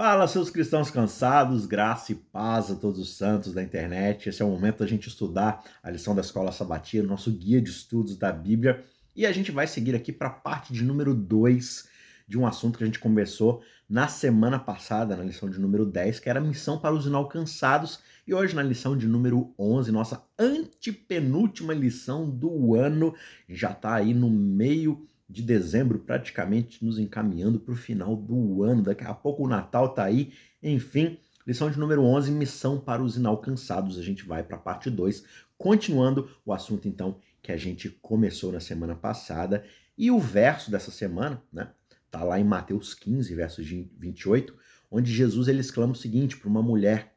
Fala, seus cristãos cansados, graça e paz a todos os santos da internet. Esse é o momento da gente estudar a lição da Escola Sabatina, nosso guia de estudos da Bíblia. E a gente vai seguir aqui para a parte de número 2 de um assunto que a gente conversou na semana passada, na lição de número 10, que era a missão para os inalcançados. E hoje, na lição de número 11, nossa antepenúltima lição do ano, já está aí no meio de dezembro, praticamente nos encaminhando para o final do ano. Daqui a pouco o Natal está aí. Enfim, lição de número 11, missão para os inalcançados. A gente vai para a parte 2, continuando o assunto então que a gente começou na semana passada. E o verso dessa semana, né? Tá lá em Mateus 15, verso 28, onde Jesus ele exclama o seguinte para uma mulher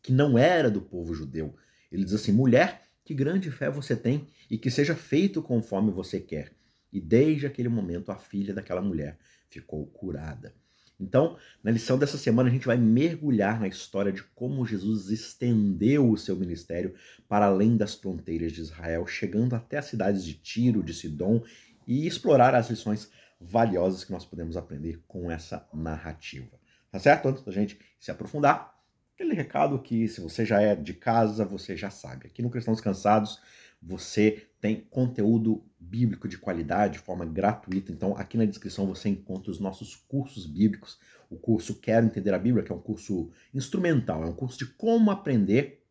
que não era do povo judeu. Ele diz assim: "Mulher, que grande fé você tem e que seja feito conforme você quer." E desde aquele momento a filha daquela mulher ficou curada. Então, na lição dessa semana, a gente vai mergulhar na história de como Jesus estendeu o seu ministério para além das fronteiras de Israel, chegando até as cidades de Tiro, de Sidom e explorar as lições valiosas que nós podemos aprender com essa narrativa. Tá certo? Antes da gente se aprofundar, aquele recado que se você já é de casa, você já sabe. Aqui no Cristãos Cansados, você tem conteúdo bíblico de qualidade de forma gratuita. Então, aqui na descrição você encontra os nossos cursos bíblicos. O curso Quero Entender a Bíblia, que é um curso instrumental, é um curso de como aprender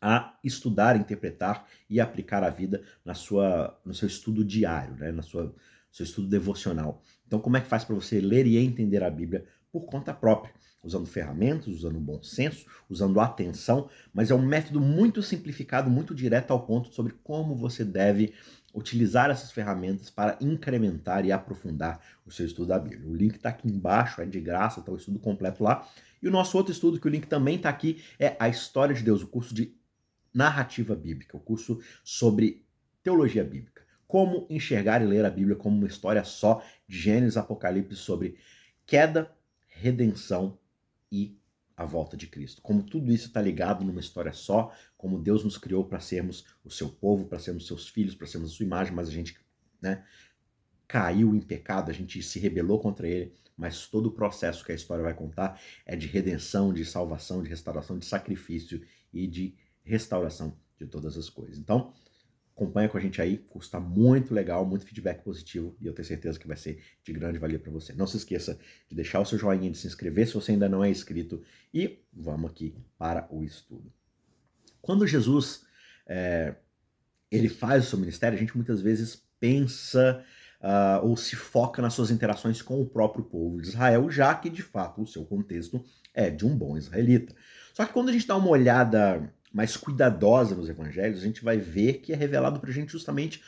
a estudar, interpretar e aplicar a vida na sua, no seu estudo diário, né? na sua seu estudo devocional. Então, como é que faz para você ler e entender a Bíblia por conta própria? Usando ferramentas, usando bom senso, usando atenção, mas é um método muito simplificado, muito direto ao ponto sobre como você deve utilizar essas ferramentas para incrementar e aprofundar o seu estudo da Bíblia. O link está aqui embaixo, é de graça, está o estudo completo lá. E o nosso outro estudo, que o link também está aqui, é a História de Deus, o curso de narrativa bíblica, o curso sobre teologia bíblica. Como enxergar e ler a Bíblia como uma história só de Gênesis Apocalipse sobre queda, redenção e a volta de Cristo. Como tudo isso está ligado numa história só, como Deus nos criou para sermos o seu povo, para sermos seus filhos, para sermos a sua imagem, mas a gente né, caiu em pecado, a gente se rebelou contra ele, mas todo o processo que a história vai contar é de redenção, de salvação, de restauração, de sacrifício e de restauração de todas as coisas. Então, Acompanha com a gente aí, custa muito legal, muito feedback positivo e eu tenho certeza que vai ser de grande valia para você. Não se esqueça de deixar o seu joinha, de se inscrever se você ainda não é inscrito e vamos aqui para o estudo. Quando Jesus é, ele faz o seu ministério, a gente muitas vezes pensa uh, ou se foca nas suas interações com o próprio povo de Israel, já que de fato o seu contexto é de um bom israelita. Só que quando a gente dá uma olhada mais cuidadosa nos evangelhos, a gente vai ver que é revelado para a gente justamente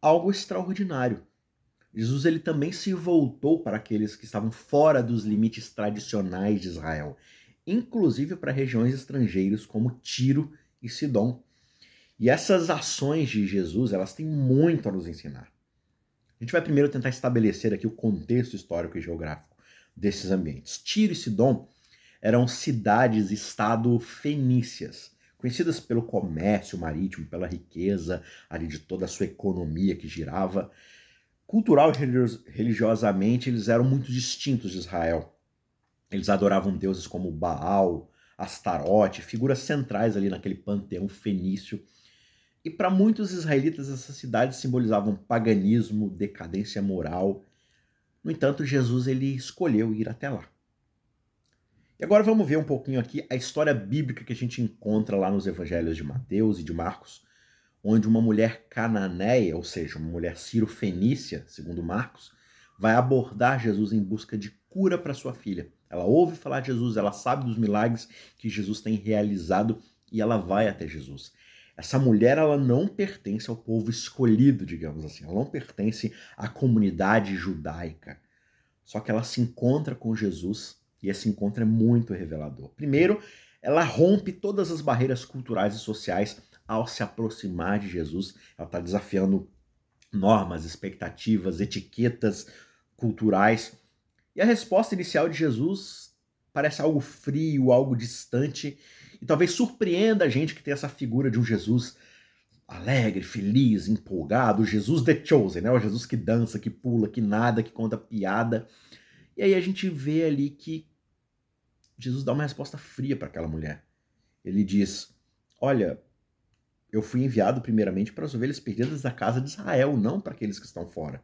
algo extraordinário. Jesus ele também se voltou para aqueles que estavam fora dos limites tradicionais de Israel, inclusive para regiões estrangeiras como Tiro e Sidom. E essas ações de Jesus, elas têm muito a nos ensinar. A gente vai primeiro tentar estabelecer aqui o contexto histórico e geográfico desses ambientes. Tiro e Sidom eram cidades-estado fenícias, conhecidas pelo comércio marítimo, pela riqueza ali de toda a sua economia que girava. Cultural e religiosamente, eles eram muito distintos de Israel. Eles adoravam deuses como Baal, Astarote, figuras centrais ali naquele panteão fenício. E para muitos israelitas, essas cidades simbolizavam paganismo, decadência moral. No entanto, Jesus ele escolheu ir até lá. E agora vamos ver um pouquinho aqui a história bíblica que a gente encontra lá nos evangelhos de Mateus e de Marcos, onde uma mulher cananeia, ou seja, uma mulher ciro-fenícia, segundo Marcos, vai abordar Jesus em busca de cura para sua filha. Ela ouve falar de Jesus, ela sabe dos milagres que Jesus tem realizado e ela vai até Jesus. Essa mulher ela não pertence ao povo escolhido, digamos assim, ela não pertence à comunidade judaica. Só que ela se encontra com Jesus e esse encontro é muito revelador. Primeiro, ela rompe todas as barreiras culturais e sociais ao se aproximar de Jesus. Ela está desafiando normas, expectativas, etiquetas culturais. E a resposta inicial de Jesus parece algo frio, algo distante, e talvez surpreenda a gente que tem essa figura de um Jesus alegre, feliz, empolgado, Jesus the chosen, né? O Jesus que dança, que pula, que nada, que conta piada. E aí a gente vê ali que Jesus dá uma resposta fria para aquela mulher. Ele diz: Olha, eu fui enviado primeiramente para as ovelhas perdidas da casa de Israel, não para aqueles que estão fora.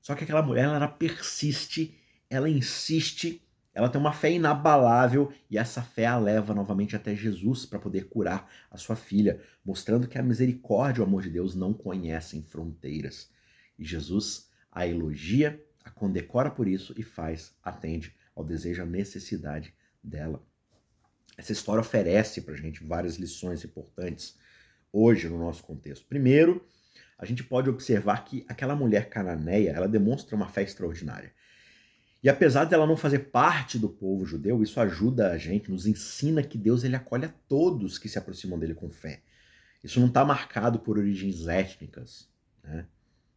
Só que aquela mulher, ela persiste, ela insiste, ela tem uma fé inabalável e essa fé a leva novamente até Jesus para poder curar a sua filha, mostrando que a misericórdia e o amor de Deus não conhecem fronteiras. E Jesus a elogia, a condecora por isso e faz, atende ao desejo, à necessidade dela. Essa história oferece para a gente várias lições importantes hoje no nosso contexto. Primeiro, a gente pode observar que aquela mulher cananeia, ela demonstra uma fé extraordinária. E apesar dela não fazer parte do povo judeu, isso ajuda a gente, nos ensina que Deus ele acolhe a todos que se aproximam dele com fé. Isso não está marcado por origens étnicas. Né?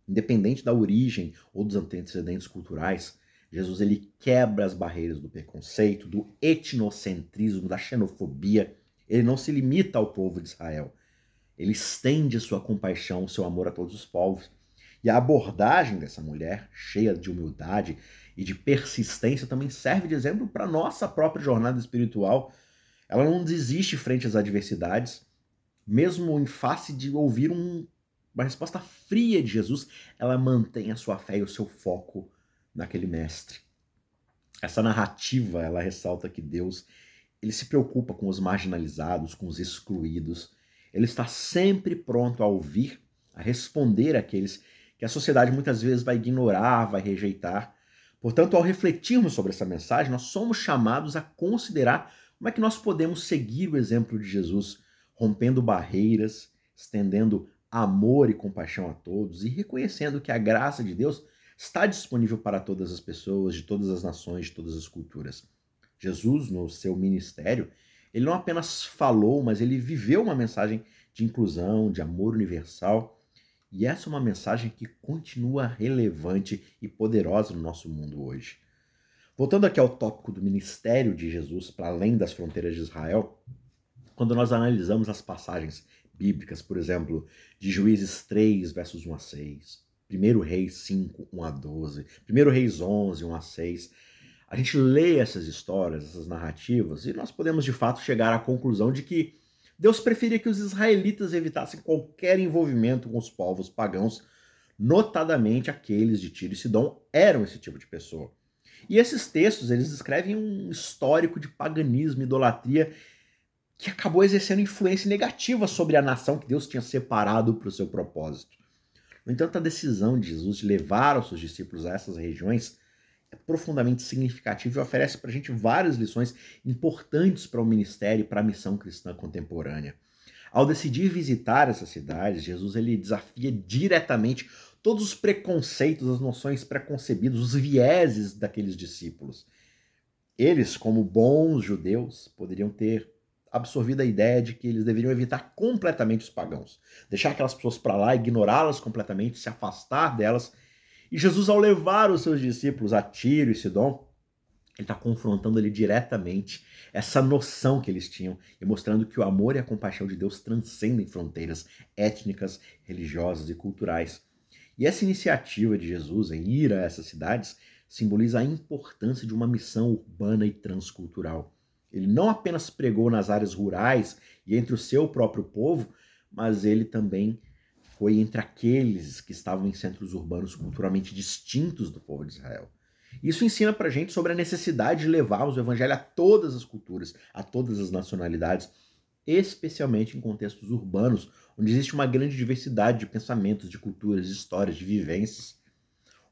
Independente da origem ou dos antecedentes culturais, Jesus ele quebra as barreiras do preconceito, do etnocentrismo, da xenofobia. Ele não se limita ao povo de Israel. Ele estende sua compaixão, seu amor a todos os povos. E a abordagem dessa mulher, cheia de humildade e de persistência, também serve de exemplo para nossa própria jornada espiritual. Ela não desiste frente às adversidades, mesmo em face de ouvir um, uma resposta fria de Jesus, ela mantém a sua fé e o seu foco naquele mestre. Essa narrativa, ela ressalta que Deus, ele se preocupa com os marginalizados, com os excluídos. Ele está sempre pronto a ouvir, a responder àqueles que a sociedade muitas vezes vai ignorar, vai rejeitar. Portanto, ao refletirmos sobre essa mensagem, nós somos chamados a considerar como é que nós podemos seguir o exemplo de Jesus, rompendo barreiras, estendendo amor e compaixão a todos e reconhecendo que a graça de Deus está disponível para todas as pessoas, de todas as nações, de todas as culturas. Jesus, no seu ministério, ele não apenas falou, mas ele viveu uma mensagem de inclusão, de amor universal e essa é uma mensagem que continua relevante e poderosa no nosso mundo hoje. Voltando aqui ao tópico do ministério de Jesus para além das fronteiras de Israel, quando nós analisamos as passagens bíblicas, por exemplo, de Juízes 3, versos 1 a 6, 1 Reis 5, 1 a 12, 1 Reis 11, 1 a 6, a gente lê essas histórias, essas narrativas, e nós podemos de fato chegar à conclusão de que Deus preferia que os israelitas evitassem qualquer envolvimento com os povos pagãos, notadamente aqueles de Tiro e Sidom eram esse tipo de pessoa. E esses textos, eles descrevem um histórico de paganismo e idolatria que acabou exercendo influência negativa sobre a nação que Deus tinha separado para o seu propósito. No entanto, a decisão de Jesus de levar os seus discípulos a essas regiões é profundamente significativo e oferece para a gente várias lições importantes para o ministério e para a missão cristã contemporânea. Ao decidir visitar essas cidades, Jesus ele desafia diretamente todos os preconceitos, as noções preconcebidas, os vieses daqueles discípulos. Eles, como bons judeus, poderiam ter absorvido a ideia de que eles deveriam evitar completamente os pagãos, deixar aquelas pessoas para lá, ignorá-las completamente, se afastar delas e Jesus, ao levar os seus discípulos a Tiro e Sidom, ele está confrontando ali diretamente essa noção que eles tinham e mostrando que o amor e a compaixão de Deus transcendem fronteiras étnicas, religiosas e culturais. E essa iniciativa de Jesus em ir a essas cidades simboliza a importância de uma missão urbana e transcultural. Ele não apenas pregou nas áreas rurais e entre o seu próprio povo, mas ele também foi entre aqueles que estavam em centros urbanos culturalmente distintos do povo de Israel. Isso ensina para gente sobre a necessidade de levarmos o evangelho a todas as culturas, a todas as nacionalidades, especialmente em contextos urbanos, onde existe uma grande diversidade de pensamentos, de culturas, de histórias, de vivências.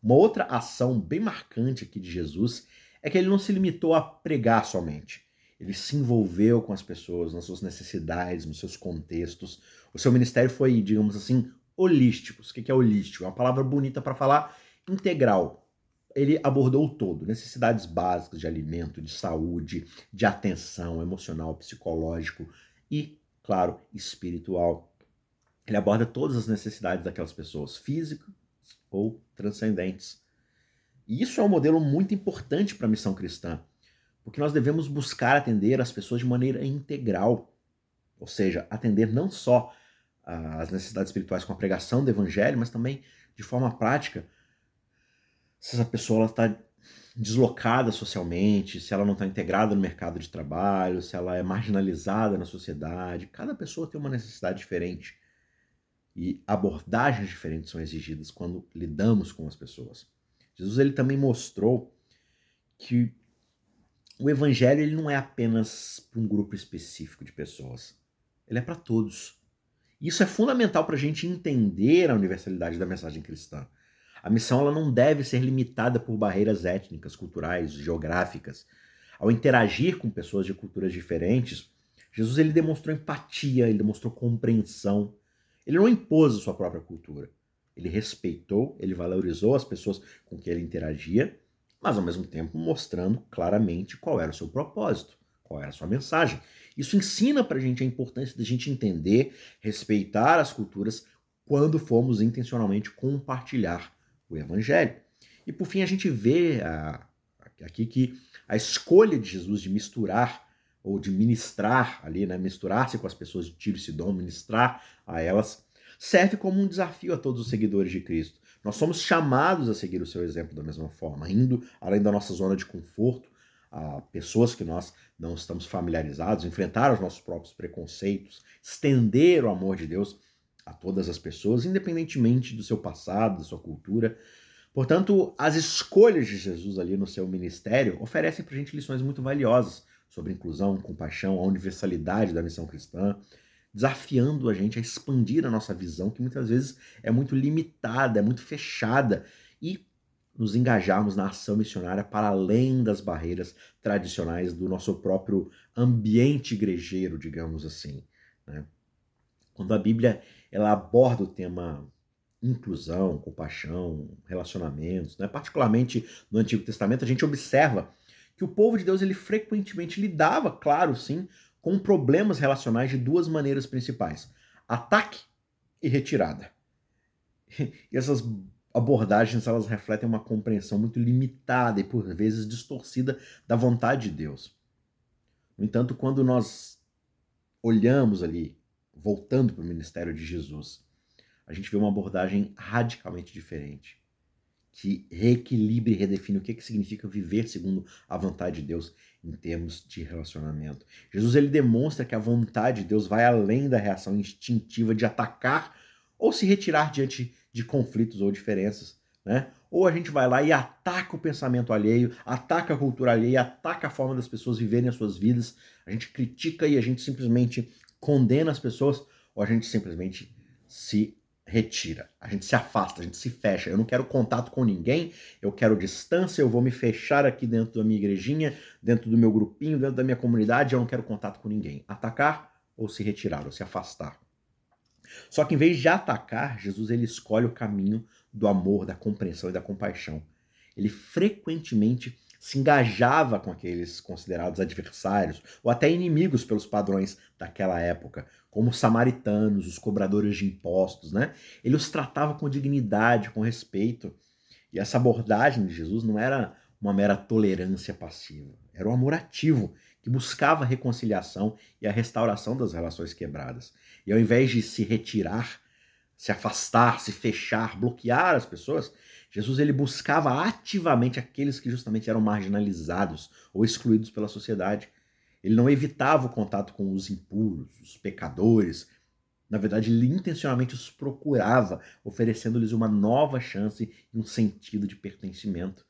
Uma outra ação bem marcante aqui de Jesus é que ele não se limitou a pregar somente. Ele se envolveu com as pessoas, nas suas necessidades, nos seus contextos. O seu ministério foi, digamos assim, holístico. O que é holístico? É uma palavra bonita para falar integral. Ele abordou o todo: necessidades básicas de alimento, de saúde, de atenção emocional, psicológico e, claro, espiritual. Ele aborda todas as necessidades daquelas pessoas, físicas ou transcendentes. E isso é um modelo muito importante para a missão cristã porque nós devemos buscar atender as pessoas de maneira integral, ou seja, atender não só as necessidades espirituais com a pregação do evangelho, mas também de forma prática. Se essa pessoa está deslocada socialmente, se ela não está integrada no mercado de trabalho, se ela é marginalizada na sociedade. Cada pessoa tem uma necessidade diferente e abordagens diferentes são exigidas quando lidamos com as pessoas. Jesus ele também mostrou que o evangelho ele não é apenas para um grupo específico de pessoas. Ele é para todos. Isso é fundamental para a gente entender a universalidade da mensagem cristã. A missão ela não deve ser limitada por barreiras étnicas, culturais, geográficas. Ao interagir com pessoas de culturas diferentes, Jesus ele demonstrou empatia, ele demonstrou compreensão. Ele não impôs a sua própria cultura. Ele respeitou, ele valorizou as pessoas com que ele interagia, mas ao mesmo tempo mostrando claramente qual era o seu propósito, qual era a sua mensagem. Isso ensina para a gente a importância de a gente entender, respeitar as culturas quando formos intencionalmente compartilhar o Evangelho. E por fim, a gente vê a, aqui que a escolha de Jesus de misturar ou de ministrar ali, né, misturar-se com as pessoas de Tiro e Sidom, ministrar a elas, serve como um desafio a todos os seguidores de Cristo. Nós somos chamados a seguir o seu exemplo da mesma forma, indo além da nossa zona de conforto, a pessoas que nós não estamos familiarizados, enfrentar os nossos próprios preconceitos, estender o amor de Deus a todas as pessoas, independentemente do seu passado, da sua cultura. Portanto, as escolhas de Jesus ali no seu ministério oferecem para a gente lições muito valiosas sobre inclusão, compaixão, a universalidade da missão cristã, desafiando a gente a expandir a nossa visão, que muitas vezes é muito limitada, é muito fechada, e nos engajarmos na ação missionária para além das barreiras tradicionais do nosso próprio ambiente igrejeiro, digamos assim. Né? Quando a Bíblia ela aborda o tema inclusão, compaixão, relacionamentos, né? particularmente no Antigo Testamento, a gente observa que o povo de Deus ele frequentemente lidava, claro, sim, com problemas relacionais de duas maneiras principais: ataque e retirada. E essas abordagens elas refletem uma compreensão muito limitada e por vezes distorcida da vontade de Deus. No entanto, quando nós olhamos ali voltando para o ministério de Jesus, a gente vê uma abordagem radicalmente diferente, que reequilibre e redefine o que, que significa viver segundo a vontade de Deus em termos de relacionamento. Jesus ele demonstra que a vontade de Deus vai além da reação instintiva de atacar ou se retirar diante de conflitos ou diferenças, né? Ou a gente vai lá e ataca o pensamento alheio, ataca a cultura alheia, ataca a forma das pessoas viverem as suas vidas, a gente critica e a gente simplesmente condena as pessoas ou a gente simplesmente se retira, a gente se afasta, a gente se fecha. Eu não quero contato com ninguém, eu quero distância, eu vou me fechar aqui dentro da minha igrejinha, dentro do meu grupinho, dentro da minha comunidade, eu não quero contato com ninguém. Atacar ou se retirar, ou se afastar. Só que em vez de atacar, Jesus ele escolhe o caminho do amor, da compreensão e da compaixão. Ele frequentemente se engajava com aqueles considerados adversários ou até inimigos pelos padrões daquela época, como os samaritanos, os cobradores de impostos, né? Ele os tratava com dignidade, com respeito. E essa abordagem de Jesus não era uma mera tolerância passiva, era um amor ativo que buscava a reconciliação e a restauração das relações quebradas. E ao invés de se retirar, se afastar, se fechar, bloquear as pessoas, Jesus ele buscava ativamente aqueles que justamente eram marginalizados ou excluídos pela sociedade. Ele não evitava o contato com os impuros, os pecadores. Na verdade, ele intencionalmente os procurava, oferecendo-lhes uma nova chance e um sentido de pertencimento.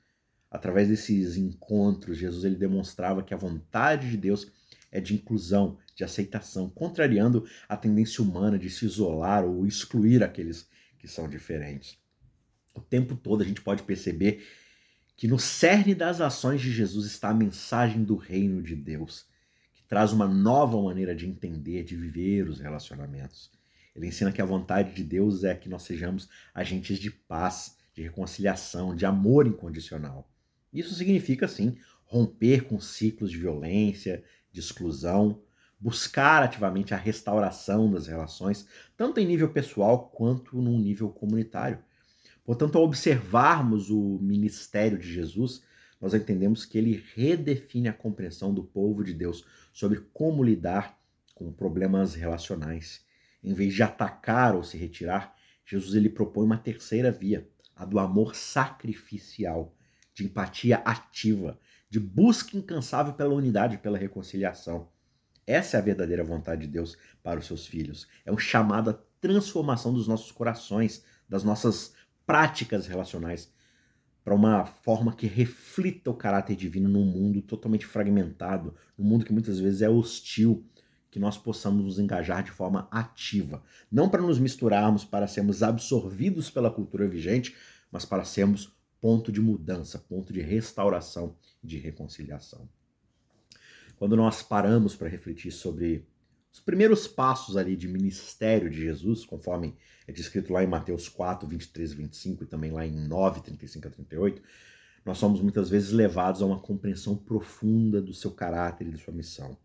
Através desses encontros, Jesus ele demonstrava que a vontade de Deus é de inclusão, de aceitação, contrariando a tendência humana de se isolar ou excluir aqueles que são diferentes o tempo todo a gente pode perceber que no cerne das ações de Jesus está a mensagem do reino de Deus, que traz uma nova maneira de entender, de viver os relacionamentos. Ele ensina que a vontade de Deus é que nós sejamos agentes de paz, de reconciliação, de amor incondicional. Isso significa, sim, romper com ciclos de violência, de exclusão, buscar ativamente a restauração das relações, tanto em nível pessoal quanto num nível comunitário. Portanto, ao observarmos o ministério de Jesus, nós entendemos que ele redefine a compreensão do povo de Deus sobre como lidar com problemas relacionais. Em vez de atacar ou se retirar, Jesus ele propõe uma terceira via, a do amor sacrificial. de empatia ativa, de busca incansável pela unidade, pela reconciliação. Essa é a verdadeira vontade de Deus para os seus filhos. É um chamado à transformação dos nossos corações, das nossas práticas relacionais, para uma forma que reflita o caráter divino num mundo totalmente fragmentado, num mundo que muitas vezes é hostil, que nós possamos nos engajar de forma ativa. Não para nos misturarmos, para sermos absorvidos pela cultura vigente, mas para sermos ponto de mudança, ponto de restauração de reconciliação. Quando nós paramos para refletir sobre os primeiros passos ali de ministério de Jesus, conforme é descrito lá em Mateus 4, 23 e 25 e também lá em 9, 35 a 38, nós somos muitas vezes levados a uma compreensão profunda do seu caráter e de sua missão.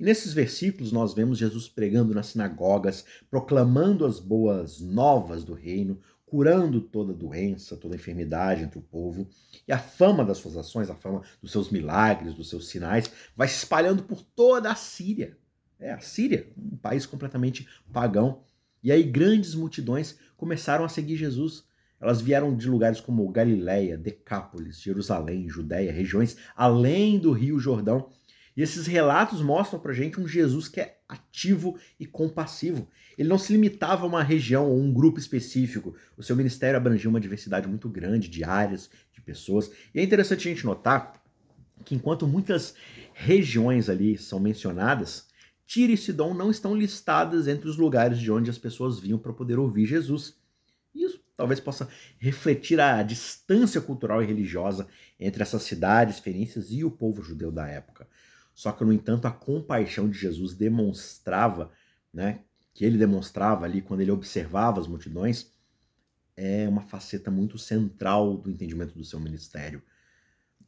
E nesses versículos nós vemos Jesus pregando nas sinagogas, proclamando as boas novas do reino, curando toda doença, toda enfermidade entre o povo. E a fama das suas ações, a fama dos seus milagres, dos seus sinais, vai se espalhando por toda a Síria. É, a Síria, um país completamente pagão. E aí grandes multidões começaram a seguir Jesus. Elas vieram de lugares como Galiléia, Decápolis, Jerusalém, Judéia, regiões além do Rio Jordão. E esses relatos mostram pra gente um Jesus que é ativo e compassivo. Ele não se limitava a uma região ou um grupo específico. O seu ministério abrangia uma diversidade muito grande de áreas, de pessoas. E é interessante a gente notar que enquanto muitas regiões ali são mencionadas, Tiro e Sidom não estão listadas entre os lugares de onde as pessoas vinham para poder ouvir Jesus. Isso talvez possa refletir a distância cultural e religiosa entre essas cidades fenícias e o povo judeu da época. Só que, no entanto, a compaixão de Jesus demonstrava, né, que ele demonstrava ali quando ele observava as multidões, é uma faceta muito central do entendimento do seu ministério.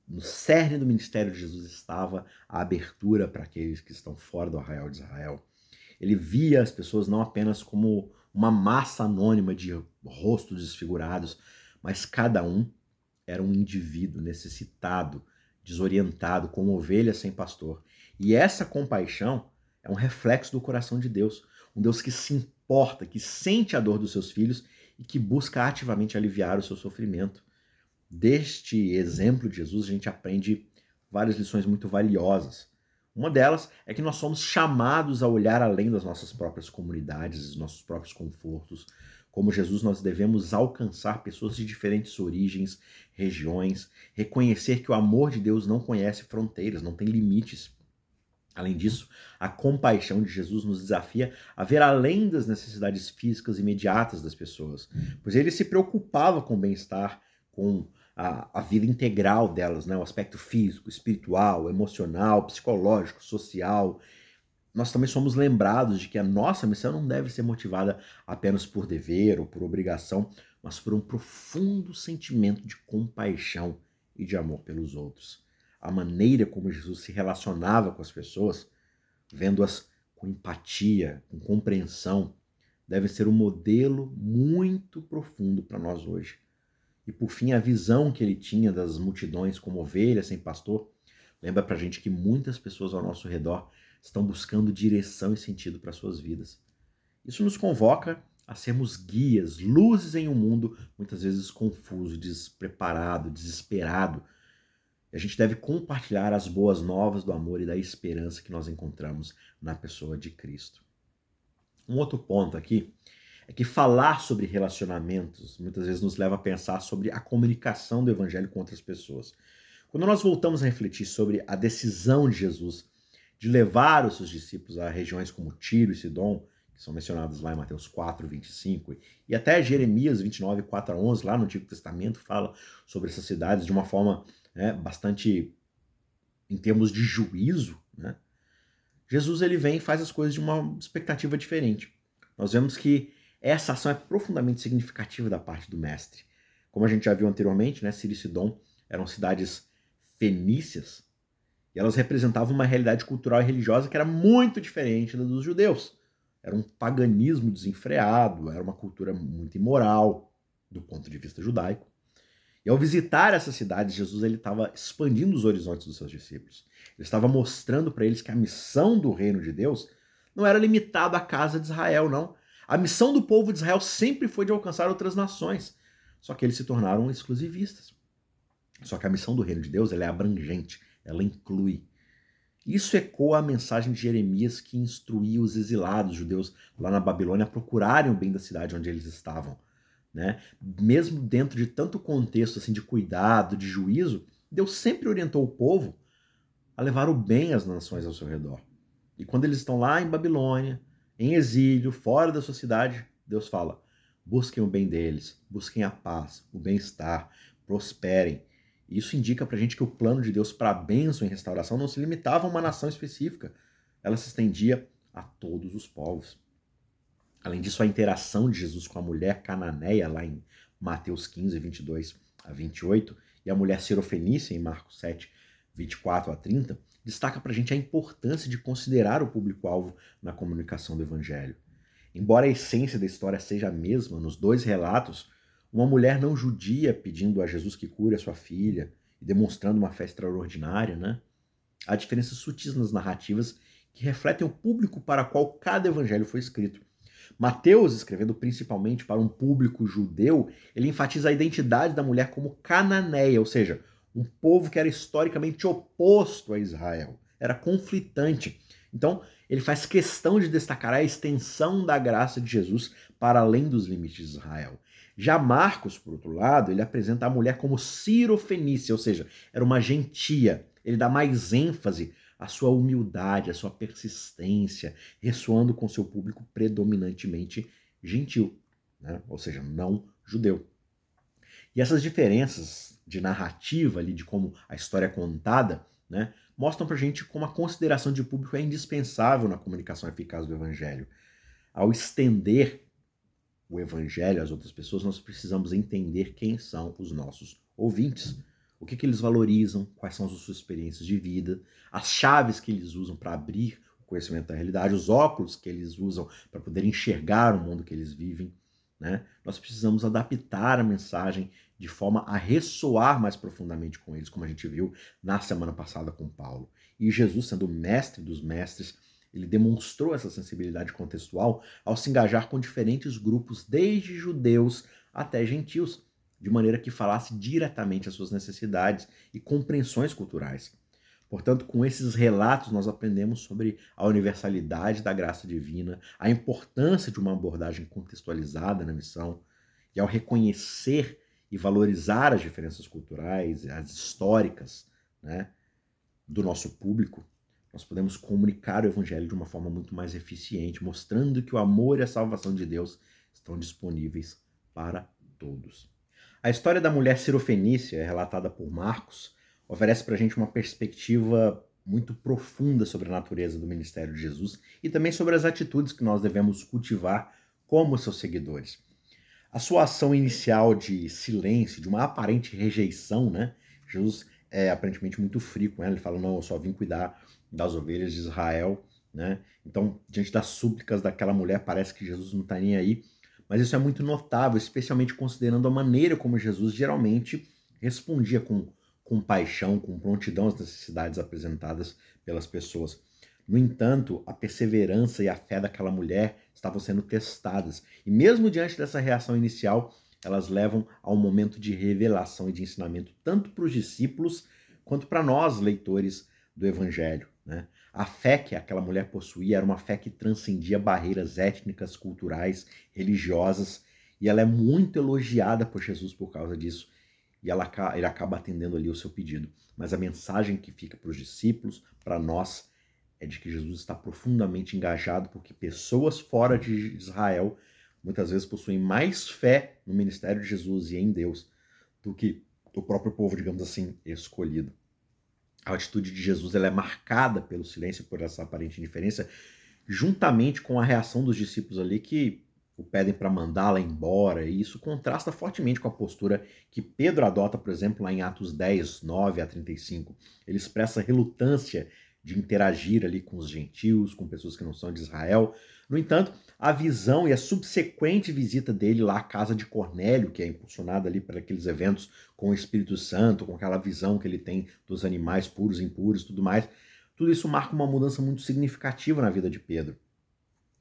No cerne do ministério de Jesus estava a abertura para aqueles que estão fora do arraial de Israel. Ele via as pessoas não apenas como uma massa anônima de rostos desfigurados, mas cada um era um indivíduo necessitado desorientado, como ovelha sem pastor. E essa compaixão é um reflexo do coração de Deus, um Deus que se importa, que sente a dor dos seus filhos e que busca ativamente aliviar o seu sofrimento. Deste exemplo de Jesus, a gente aprende várias lições muito valiosas. Uma delas é que nós somos chamados a olhar além das nossas próprias comunidades, dos nossos próprios confortos, como Jesus, nós devemos alcançar pessoas de diferentes origens, regiões, reconhecer que o amor de Deus não conhece fronteiras, não tem limites. Além disso, a compaixão de Jesus nos desafia a ver além das necessidades físicas imediatas das pessoas, pois ele se preocupava com o bem-estar, com a, a, vida integral delas, né? o aspecto físico, espiritual, emocional, psicológico, social, nós também somos lembrados de que a nossa missão não deve ser motivada apenas por dever ou por obrigação, mas por um profundo sentimento de compaixão e de amor pelos outros. A maneira como Jesus se relacionava com as pessoas, vendo-as com empatia, com compreensão, deve ser um modelo muito profundo para nós hoje. E por fim, a visão que ele tinha das multidões como ovelhas sem pastor, lembra para a gente que muitas pessoas ao nosso redor estão buscando direção e sentido para suas vidas. Isso nos convoca a sermos guias, luzes em um mundo muitas vezes confuso, despreparado, desesperado. A gente deve compartilhar as boas novas do amor e da esperança que nós encontramos na pessoa de Cristo. Um outro ponto aqui é que falar sobre relacionamentos muitas vezes nos leva a pensar sobre a comunicação do evangelho com outras pessoas. Quando nós voltamos a refletir sobre a decisão de Jesus de levar os seus discípulos a regiões como Tiro e Sidom, que são mencionados lá em Mateus 4, 25, e até Jeremias 29, 4 a 11, lá no Antigo Testamento, fala sobre essas cidades de uma forma né, bastante, em termos de juízo, né? Jesus ele vem e faz as coisas de uma expectativa diferente. Nós vemos que essa ação é profundamente significativa da parte do mestre. Como a gente já viu anteriormente, né, Ciro e Sidom eram cidades fenícias, e elas representavam uma realidade cultural e religiosa que era muito diferente da dos judeus. Era um paganismo desenfreado, era uma cultura muito imoral do ponto de vista judaico. E ao visitar essas cidades, Jesus ele estava expandindo os horizontes dos seus discípulos. Ele estava mostrando para eles que a missão do reino de Deus não era limitada à casa de Israel, não. A missão do povo de Israel sempre foi de alcançar outras nações. Só que eles se tornaram exclusivistas. Só que a missão do reino de Deus é abrangente, ela inclui. Isso ecoa a mensagem de Jeremias que instruía os exilados judeus lá na Babilônia a procurarem o bem da cidade onde eles estavam. Né? Mesmo dentro de tanto contexto assim de cuidado, de juízo, Deus sempre orientou o povo a levar o bem às nações ao seu redor. E quando eles estão lá em Babilônia, em exílio, fora da sua cidade, Deus fala: busquem o bem deles, busquem a paz, o bem-estar, prosperem. Isso indica para a gente que o plano de Deus para a bênção e restauração não se limitava a uma nação específica, ela se estendia a todos os povos. Além disso, a interação de Jesus com a mulher cananeia, lá em Mateus 15, 22 a 28, e a mulher sirofenícia, em Marcos 7, 24 a 30, destaca para a gente a importância de considerar o público-alvo na comunicação do Evangelho. Embora a essência da história seja a mesma nos dois relatos, uma mulher não judia pedindo a Jesus que cure a sua filha e demonstrando uma fé extraordinária, né? Há diferenças sutis nas narrativas que refletem o público para qual cada evangelho foi escrito. Mateus, escrevendo principalmente para um público judeu, ele enfatiza a identidade da mulher como cananeia, ou seja, um povo que era historicamente oposto a Israel, era conflitante. Então, ele faz questão de destacar a extensão da graça de Jesus para além dos limites de Israel. Já Marcos, por outro lado, ele apresenta a mulher como Fenícia, ou seja, era uma gentia. Ele dá mais ênfase à sua humildade, à sua persistência, ressoando com seu público predominantemente gentil, né? ou seja, não judeu. E essas diferenças de narrativa ali, de como a história é contada, né, mostram pra gente como a consideração de público é indispensável na comunicação eficaz do evangelho. Ao estender o evangelho às outras pessoas, nós precisamos entender quem são os nossos ouvintes. O que, que eles valorizam, quais são as suas experiências de vida, as chaves que eles usam para abrir o conhecimento da realidade, os óculos que eles usam para poder enxergar o mundo que eles vivem. Né? Nós precisamos adaptar a mensagem de forma a ressoar mais profundamente com eles, como a gente viu na semana passada com Paulo. E Jesus, sendo mestre dos mestres, ele demonstrou essa sensibilidade contextual ao se engajar com diferentes grupos, desde judeus até gentios, de maneira que falasse diretamente às suas necessidades e compreensões culturais. Portanto, com esses relatos, nós aprendemos sobre a universalidade da graça divina, a importância de uma abordagem contextualizada na missão, e ao reconhecer e valorizar as diferenças culturais, as históricas, né, do nosso público, nós podemos comunicar o evangelho de uma forma muito mais eficiente, mostrando que o amor e a salvação de Deus estão disponíveis para todos. A história da mulher sirofenícia, relatada por Marcos, oferece para a gente uma perspectiva muito profunda sobre a natureza do ministério de Jesus e também sobre as atitudes que nós devemos cultivar como seus seguidores. A sua ação inicial de silêncio, de uma aparente rejeição, né? Jesus é aparentemente muito frio com ela, ele fala: Não, eu só vim cuidar das ovelhas de Israel, né? Então, diante das súplicas daquela mulher, parece que Jesus não está nem aí. Mas isso é muito notável, especialmente considerando a maneira como Jesus geralmente respondia com, com paixão, com prontidão às necessidades apresentadas pelas pessoas. No entanto, a perseverança e a fé daquela mulher estavam sendo testadas. E mesmo diante dessa reação inicial, elas levam a um momento de revelação e de ensinamento, tanto para os discípulos quanto para nós, leitores do Evangelho. Né? A fé que aquela mulher possuía era uma fé que transcendia barreiras étnicas, culturais, religiosas, e ela é muito elogiada por Jesus por causa disso. E ela, ele acaba atendendo ali o seu pedido. Mas a mensagem que fica para os discípulos, para nós, é de que Jesus está profundamente engajado, porque pessoas fora de Israel muitas vezes possuem mais fé no ministério de Jesus e em Deus do que o próprio povo, digamos assim, escolhido. A atitude de Jesus ela é marcada pelo silêncio, por essa aparente indiferença, juntamente com a reação dos discípulos ali que o pedem para mandá-la embora, e isso contrasta fortemente com a postura que Pedro adota, por exemplo, lá em Atos 10, 9 a 35. Ele expressa relutância de interagir ali com os gentios, com pessoas que não são de Israel. No entanto, a visão e a subsequente visita dele lá à casa de Cornélio, que é impulsionada ali para aqueles eventos com o Espírito Santo, com aquela visão que ele tem dos animais puros, impuros, tudo mais, tudo isso marca uma mudança muito significativa na vida de Pedro.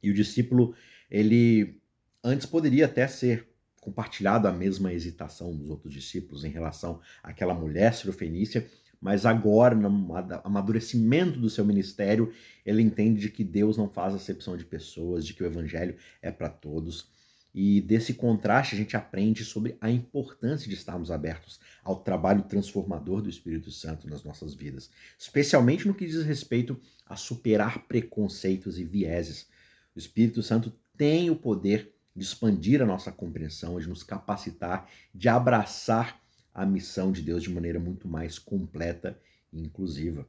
E o discípulo, ele antes poderia até ser compartilhado a mesma hesitação dos outros discípulos em relação àquela mulher sirofenícia, mas agora, no amadurecimento do seu ministério, ele entende de que Deus não faz acepção de pessoas, de que o evangelho é para todos. E desse contraste a gente aprende sobre a importância de estarmos abertos ao trabalho transformador do Espírito Santo nas nossas vidas, especialmente no que diz respeito a superar preconceitos e vieses. O Espírito Santo tem o poder de expandir a nossa compreensão, de nos capacitar, de abraçar a missão de Deus de maneira muito mais completa e inclusiva.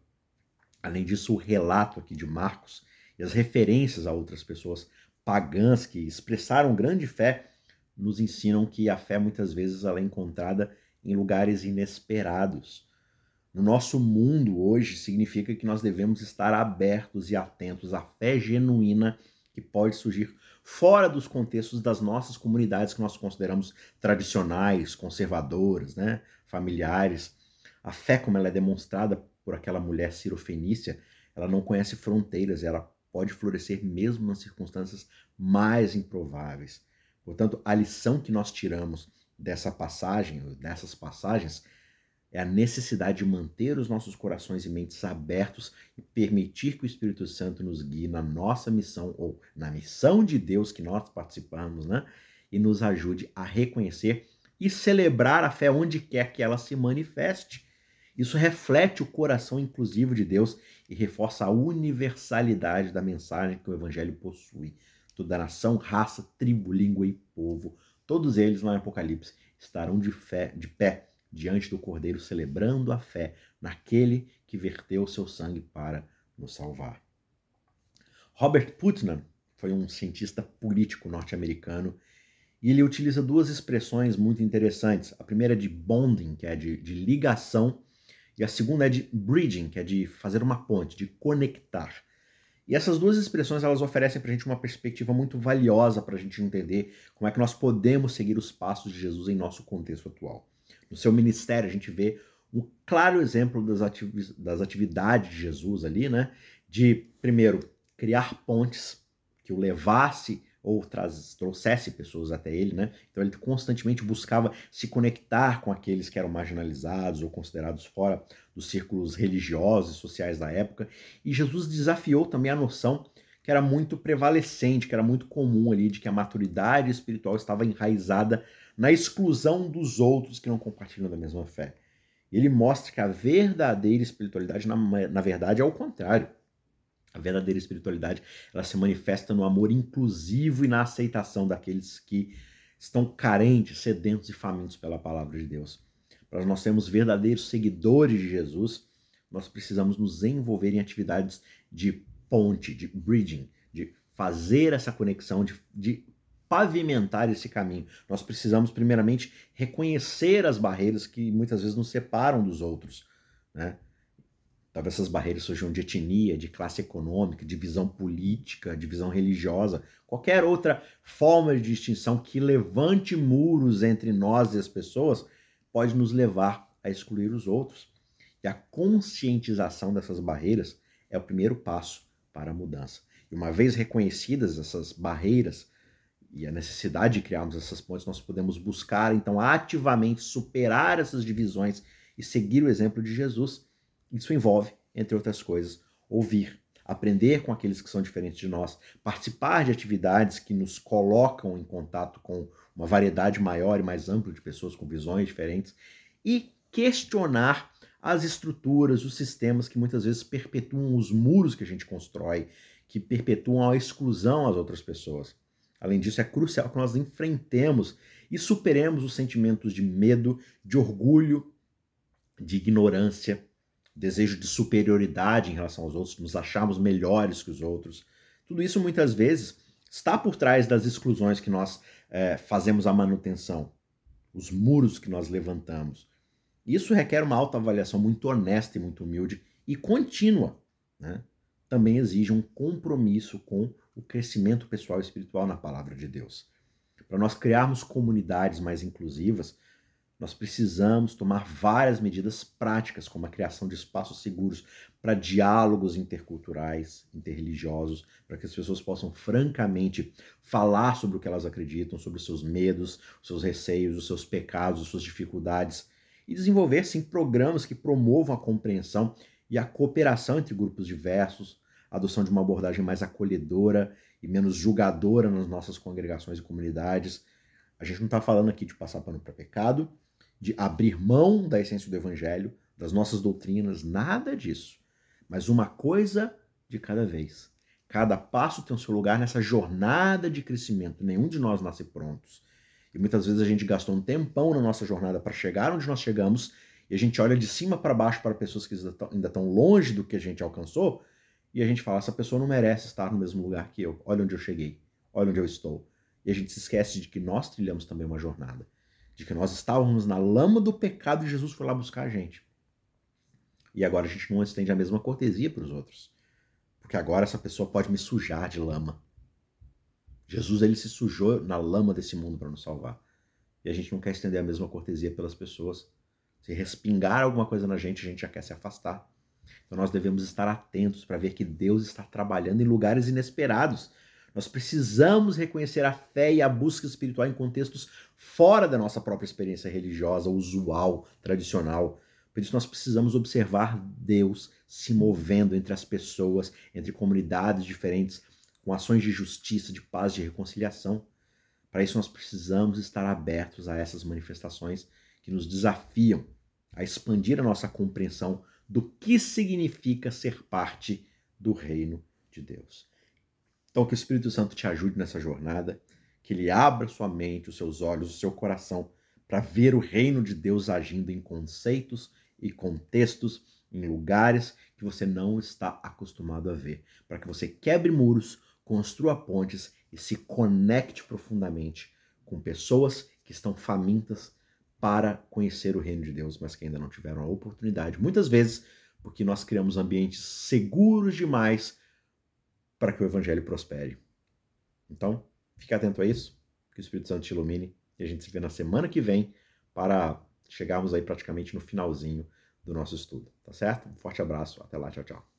Além disso, o relato aqui de Marcos e as referências a outras pessoas pagãs que expressaram grande fé nos ensinam que a fé muitas vezes ela é encontrada em lugares inesperados. No nosso mundo hoje significa que nós devemos estar abertos e atentos à fé genuína que pode surgir fora dos contextos das nossas comunidades que nós consideramos tradicionais, conservadoras, né, familiares. A fé, como ela é demonstrada por aquela mulher cirofenícia, ela não conhece fronteiras, ela pode florescer mesmo nas circunstâncias mais improváveis. Portanto, a lição que nós tiramos dessa passagem, dessas passagens, é a necessidade de manter os nossos corações e mentes abertos e permitir que o Espírito Santo nos guie na nossa missão ou na missão de Deus que nós participamos, né? E nos ajude a reconhecer e celebrar a fé onde quer que ela se manifeste. Isso reflete o coração inclusivo de Deus e reforça a universalidade da mensagem que o Evangelho possui. Toda nação, raça, tribo, língua e povo, todos eles lá em Apocalipse estarão de, fé, de pé diante do Cordeiro, celebrando a fé naquele que verteu seu sangue para nos salvar. Robert Putnam foi um cientista político norte-americano e ele utiliza duas expressões muito interessantes. A primeira é de bonding, que é de, de ligação, e a segunda é de bridging, que é de fazer uma ponte, de conectar. E essas duas expressões elas oferecem para a gente uma perspectiva muito valiosa para a gente entender como é que nós podemos seguir os passos de Jesus em nosso contexto atual. No seu ministério, a gente vê um claro exemplo das, ativi das atividades de Jesus ali, né? De, primeiro, criar pontes que o levasse ou trouxesse pessoas até ele, né? Então ele constantemente buscava se conectar com aqueles que eram marginalizados ou considerados fora dos círculos religiosos e sociais da época. E Jesus desafiou também a noção que era muito prevalecente, que era muito comum ali, de que a maturidade espiritual estava enraizada na exclusão dos outros que não compartilham da mesma fé. Ele mostra que a verdadeira espiritualidade, na, na verdade, é o contrário. A verdadeira espiritualidade ela se manifesta no amor inclusivo e na aceitação daqueles que estão carentes, sedentos e famintos pela palavra de Deus. Para nós sermos verdadeiros seguidores de Jesus, nós precisamos nos envolver em atividades de ponte, de bridging, de fazer essa conexão, de, de pavimentar esse caminho. Nós precisamos, primeiramente, reconhecer as barreiras que muitas vezes nos separam dos outros. Né? Talvez essas barreiras surjam de etnia, de classe econômica, de visão política, de visão religiosa, qualquer outra forma de distinção que levante muros entre nós e as pessoas pode nos levar a excluir os outros. E a conscientização dessas barreiras é o primeiro passo para a mudança. E uma vez reconhecidas essas barreiras, e a necessidade de criarmos essas pontes, nós podemos buscar, então, ativamente superar essas divisões e seguir o exemplo de Jesus. Isso envolve, entre outras coisas, ouvir, aprender com aqueles que são diferentes de nós, participar de atividades que nos colocam em contato com uma variedade maior e mais ampla de pessoas com visões diferentes e questionar as estruturas, os sistemas que muitas vezes perpetuam os muros que a gente constrói, que perpetuam a exclusão às outras pessoas. Além disso, é crucial que nós enfrentemos e superemos os sentimentos de medo, de orgulho, de ignorância, desejo de superioridade em relação aos outros, nos acharmos melhores que os outros. Tudo isso muitas vezes está por trás das exclusões que nós é, fazemos a manutenção, os muros que nós levantamos. Isso requer uma autoavaliação muito honesta e muito humilde e contínua. Né? Também exige um compromisso com o crescimento pessoal e espiritual na palavra de Deus. Para nós criarmos comunidades mais inclusivas, nós precisamos tomar várias medidas práticas, como a criação de espaços seguros para diálogos interculturais, interreligiosos, para que as pessoas possam francamente falar sobre o que elas acreditam, sobre os seus medos, os seus receios, os seus pecados, as suas dificuldades, e desenvolver, sim, programas que promovam a compreensão e a cooperação entre grupos diversos, adoção de uma abordagem mais acolhedora e menos julgadora nas nossas congregações e comunidades. A gente não está falando aqui de passar pano para pecado, de abrir mão da essência do evangelho, das nossas doutrinas, nada disso. Mas uma coisa de cada vez. Cada passo tem o seu lugar nessa jornada de crescimento. Nenhum de nós nasce prontos. E muitas vezes a gente gastou um tempão na nossa jornada para chegar onde nós chegamos e a gente olha de cima para baixo para pessoas que ainda estão longe do que a gente alcançou e a gente fala: essa pessoa não merece estar no mesmo lugar que eu. Olha onde eu cheguei. Olha onde eu estou. E a gente se esquece de que nós trilhamos também uma jornada de que nós estávamos na lama do pecado e Jesus foi lá buscar a gente. E agora a gente não estende a mesma cortesia para os outros. Porque agora essa pessoa pode me sujar de lama. Jesus ele se sujou na lama desse mundo para nos salvar. E a gente não quer estender a mesma cortesia pelas pessoas. Se respingar alguma coisa na gente, a gente já quer se afastar. Então nós devemos estar atentos para ver que Deus está trabalhando em lugares inesperados nós precisamos reconhecer a fé e a busca espiritual em contextos fora da nossa própria experiência religiosa, usual, tradicional. Por isso, nós precisamos observar Deus se movendo entre as pessoas, entre comunidades diferentes, com ações de justiça, de paz, de reconciliação. Para isso, nós precisamos estar abertos a essas manifestações que nos desafiam a expandir a nossa compreensão do que significa ser parte do reino de Deus. Então, que o Espírito Santo te ajude nessa jornada, que ele abra sua mente, os seus olhos, o seu coração para ver o reino de Deus agindo em conceitos e contextos, em lugares que você não está acostumado a ver, para que você quebre muros, construa pontes e se conecte profundamente com pessoas que estão famintas para conhecer o reino de Deus, mas que ainda não tiveram a oportunidade, muitas vezes porque nós criamos ambientes seguros demais para que o evangelho prospere. Então, fique atento a isso, que o Espírito Santo te ilumine e a gente se vê na semana que vem para chegarmos aí praticamente no finalzinho do nosso estudo, tá certo? Um forte abraço, até lá, tchau, tchau.